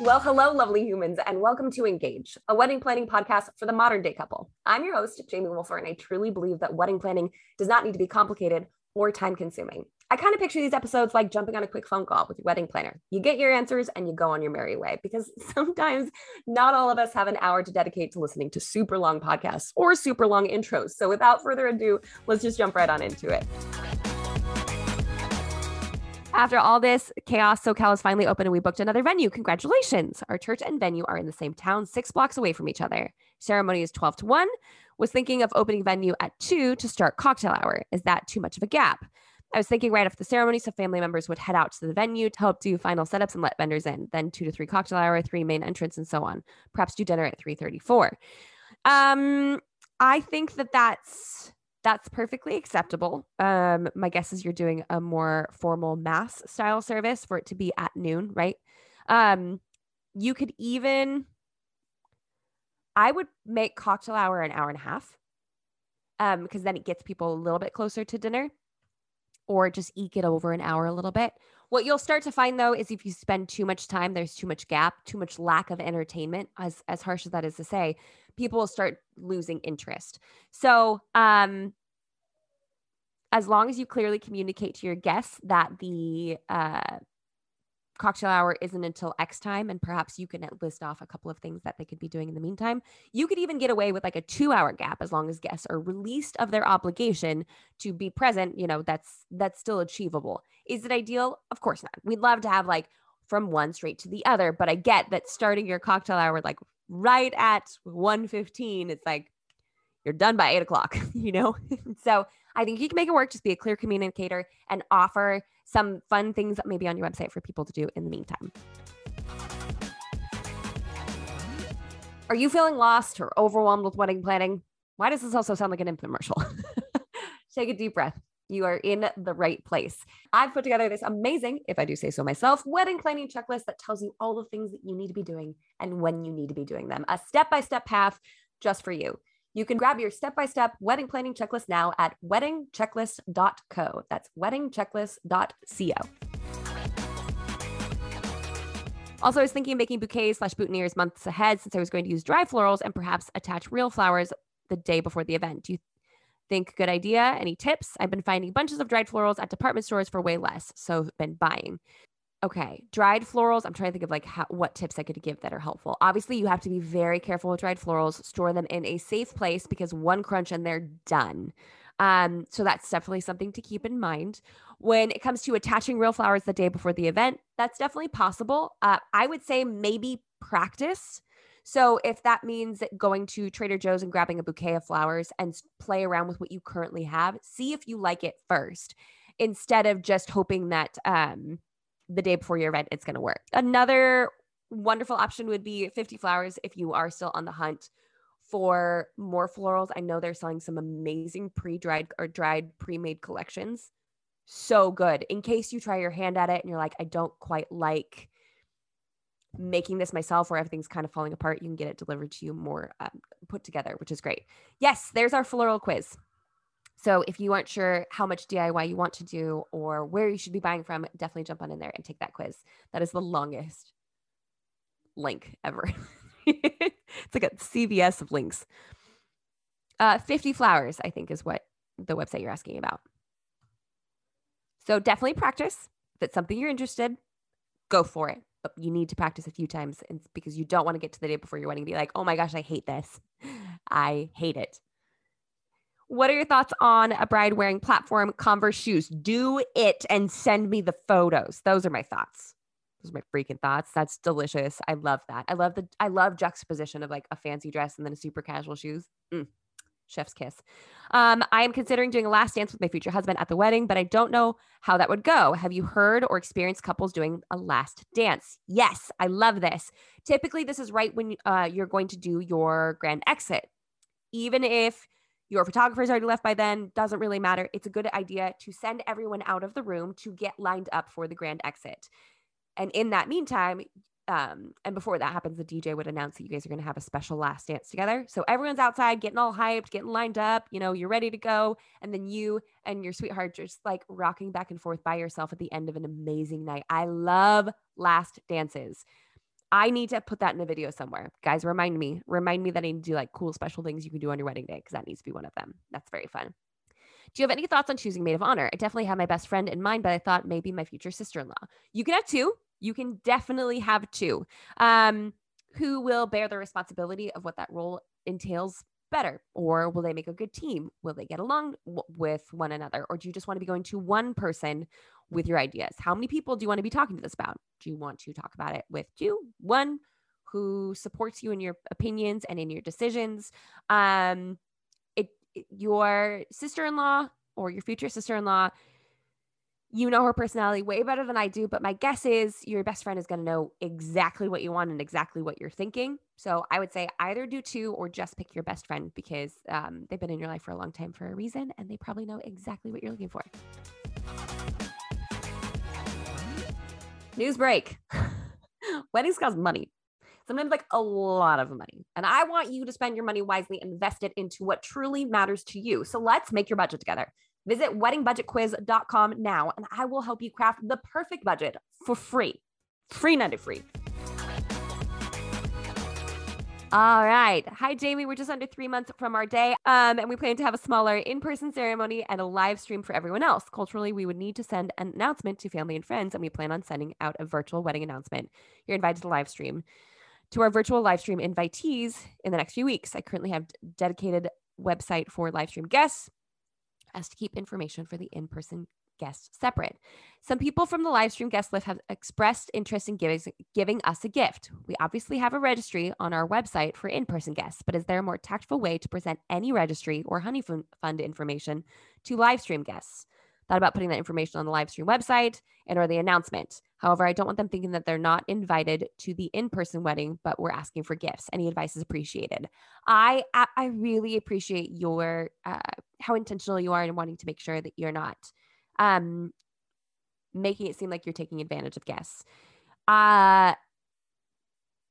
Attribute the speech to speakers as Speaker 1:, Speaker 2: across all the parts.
Speaker 1: Well, hello, lovely humans, and welcome to Engage, a wedding planning podcast for the modern day couple. I'm your host, Jamie Wolfer, and I truly believe that wedding planning does not need to be complicated or time consuming. I kind of picture these episodes like jumping on a quick phone call with your wedding planner. You get your answers and you go on your merry way because sometimes not all of us have an hour to dedicate to listening to super long podcasts or super long intros. So without further ado, let's just jump right on into it. After all this chaos, SoCal is finally open and we booked another venue. Congratulations. Our church and venue are in the same town, six blocks away from each other. Ceremony is 12 to 1. Was thinking of opening venue at 2 to start cocktail hour. Is that too much of a gap? I was thinking right after the ceremony, so family members would head out to the venue to help do final setups and let vendors in. Then two to three cocktail hour, three main entrance, and so on. Perhaps do dinner at 3:34. Um, I think that that's that's perfectly acceptable. Um, my guess is you're doing a more formal mass style service for it to be at noon, right? Um, you could even, I would make cocktail hour an hour and a half, um, because then it gets people a little bit closer to dinner, or just eke it over an hour a little bit. What you'll start to find though is if you spend too much time, there's too much gap, too much lack of entertainment, as as harsh as that is to say, people will start losing interest. So, um, as long as you clearly communicate to your guests that the uh, cocktail hour isn't until X time, and perhaps you can list off a couple of things that they could be doing in the meantime. You could even get away with like a two hour gap as long as guests are released of their obligation to be present. You know, that's that's still achievable. Is it ideal? Of course not. We'd love to have like from one straight to the other, but I get that starting your cocktail hour like right at 1.15, it's like you're done by eight o'clock, you know? so I think you can make it work. Just be a clear communicator and offer some fun things maybe on your website for people to do in the meantime. Are you feeling lost or overwhelmed with wedding planning? Why does this also sound like an infomercial? Take a deep breath. You are in the right place. I've put together this amazing, if I do say so myself, wedding planning checklist that tells you all the things that you need to be doing and when you need to be doing them. A step by step path just for you. You can grab your step by step wedding planning checklist now at weddingchecklist.co. That's weddingchecklist.co. Also, I was thinking of making bouquets slash boutonnieres months ahead since I was going to use dry florals and perhaps attach real flowers the day before the event. Do you think good idea? Any tips? I've been finding bunches of dried florals at department stores for way less, so I've been buying. Okay, dried florals. I'm trying to think of like how, what tips I could give that are helpful. Obviously, you have to be very careful with dried florals. Store them in a safe place because one crunch and they're done. Um, so that's definitely something to keep in mind. When it comes to attaching real flowers the day before the event, that's definitely possible. Uh, I would say maybe practice. So if that means going to Trader Joe's and grabbing a bouquet of flowers and play around with what you currently have, see if you like it first instead of just hoping that um, the day before your event, it's going to work. Another wonderful option would be 50 Flowers if you are still on the hunt for more florals. I know they're selling some amazing pre dried or dried pre made collections. So good. In case you try your hand at it and you're like, I don't quite like making this myself or everything's kind of falling apart, you can get it delivered to you more um, put together, which is great. Yes, there's our floral quiz. So if you aren't sure how much DIY you want to do or where you should be buying from, definitely jump on in there and take that quiz. That is the longest link ever. it's like a CVS of links. Uh, 50 flowers, I think, is what the website you're asking about. So definitely practice. If it's something you're interested, go for it. But you need to practice a few times because you don't want to get to the day before your wedding and be like, oh my gosh, I hate this. I hate it. What are your thoughts on a bride wearing platform Converse shoes? Do it and send me the photos. Those are my thoughts. Those are my freaking thoughts. That's delicious. I love that. I love the I love juxtaposition of like a fancy dress and then a super casual shoes. Mm, chef's kiss. Um, I am considering doing a last dance with my future husband at the wedding, but I don't know how that would go. Have you heard or experienced couples doing a last dance? Yes, I love this. Typically, this is right when uh, you're going to do your grand exit. Even if your photographer's already left by then, doesn't really matter. It's a good idea to send everyone out of the room to get lined up for the grand exit. And in that meantime, um, and before that happens, the DJ would announce that you guys are going to have a special last dance together. So everyone's outside getting all hyped, getting lined up, you know, you're ready to go. And then you and your sweetheart just like rocking back and forth by yourself at the end of an amazing night. I love last dances. I need to put that in a video somewhere. Guys, remind me, remind me that I need to do like cool special things you can do on your wedding day because that needs to be one of them. That's very fun. Do you have any thoughts on choosing maid of honor? I definitely have my best friend in mind, but I thought maybe my future sister in law. You can have two. You can definitely have two. Um, who will bear the responsibility of what that role entails better? Or will they make a good team? Will they get along w- with one another? Or do you just want to be going to one person with your ideas? How many people do you want to be talking to this about? Do you want to talk about it with two, one who supports you in your opinions and in your decisions? Um, it, it your sister-in-law or your future sister-in-law you know her personality way better than I do, but my guess is your best friend is going to know exactly what you want and exactly what you're thinking. So I would say either do two or just pick your best friend because um, they've been in your life for a long time for a reason and they probably know exactly what you're looking for. News break weddings cost money. Sometimes, like a lot of money. And I want you to spend your money wisely, invest it into what truly matters to you. So let's make your budget together. Visit weddingbudgetquiz.com now, and I will help you craft the perfect budget for free. Free, not free. All right. Hi, Jamie. We're just under three months from our day. Um, and we plan to have a smaller in person ceremony and a live stream for everyone else. Culturally, we would need to send an announcement to family and friends, and we plan on sending out a virtual wedding announcement. You're invited to live stream. To our virtual live stream invitees in the next few weeks, I currently have dedicated website for live stream guests as to keep information for the in person guests separate. Some people from the live stream guest list have expressed interest in giving, giving us a gift. We obviously have a registry on our website for in person guests, but is there a more tactful way to present any registry or honey fund information to live stream guests? thought about putting that information on the live stream website and or the announcement. However, I don't want them thinking that they're not invited to the in-person wedding, but we're asking for gifts. Any advice is appreciated. I I really appreciate your uh, how intentional you are in wanting to make sure that you're not um, making it seem like you're taking advantage of guests. Uh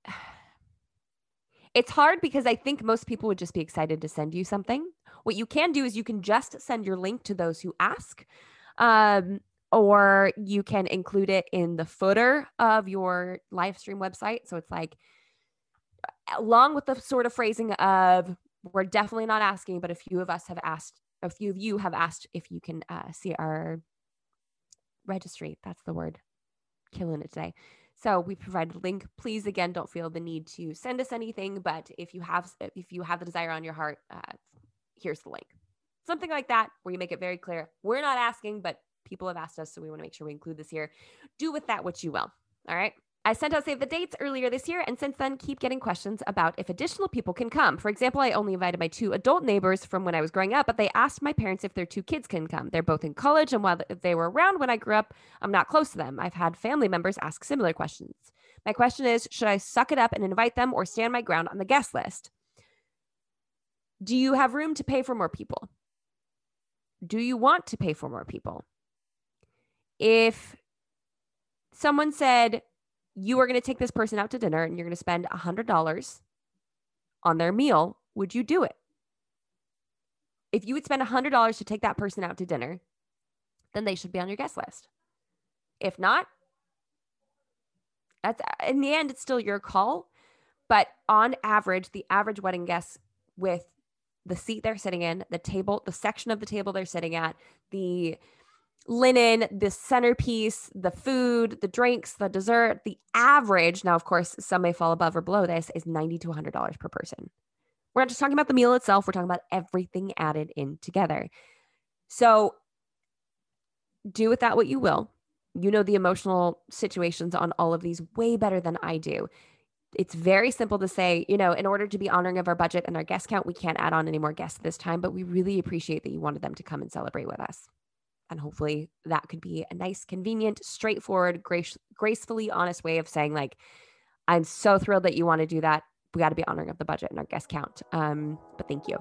Speaker 1: it's hard because I think most people would just be excited to send you something. What you can do is you can just send your link to those who ask. Um, or you can include it in the footer of your live stream website. So it's like, along with the sort of phrasing of, we're definitely not asking, but a few of us have asked, a few of you have asked if you can uh, see our registry. That's the word. Killing it today. So we provide a link. Please, again, don't feel the need to send us anything, but if you have if you have the desire on your heart, uh, here's the link. Something like that, where you make it very clear. We're not asking, but people have asked us, so we want to make sure we include this here. Do with that what you will. All right. I sent out save the dates earlier this year, and since then, keep getting questions about if additional people can come. For example, I only invited my two adult neighbors from when I was growing up, but they asked my parents if their two kids can come. They're both in college, and while they were around when I grew up, I'm not close to them. I've had family members ask similar questions. My question is Should I suck it up and invite them or stand my ground on the guest list? Do you have room to pay for more people? Do you want to pay for more people? If someone said, you are going to take this person out to dinner and you're going to spend $100 on their meal, would you do it? If you would spend $100 to take that person out to dinner, then they should be on your guest list. If not, that's in the end, it's still your call. But on average, the average wedding guest with the seat they're sitting in, the table, the section of the table they're sitting at, the linen, the centerpiece, the food, the drinks, the dessert, the average, now of course some may fall above or below this, is 90 to $100 per person. We're not just talking about the meal itself, we're talking about everything added in together. So do with that what you will. You know the emotional situations on all of these way better than I do. It's very simple to say, you know, in order to be honoring of our budget and our guest count, we can't add on any more guests this time, but we really appreciate that you wanted them to come and celebrate with us. And hopefully that could be a nice, convenient, straightforward, grace, gracefully honest way of saying, like, I'm so thrilled that you want to do that. We got to be honoring of the budget and our guest count. Um, but thank you.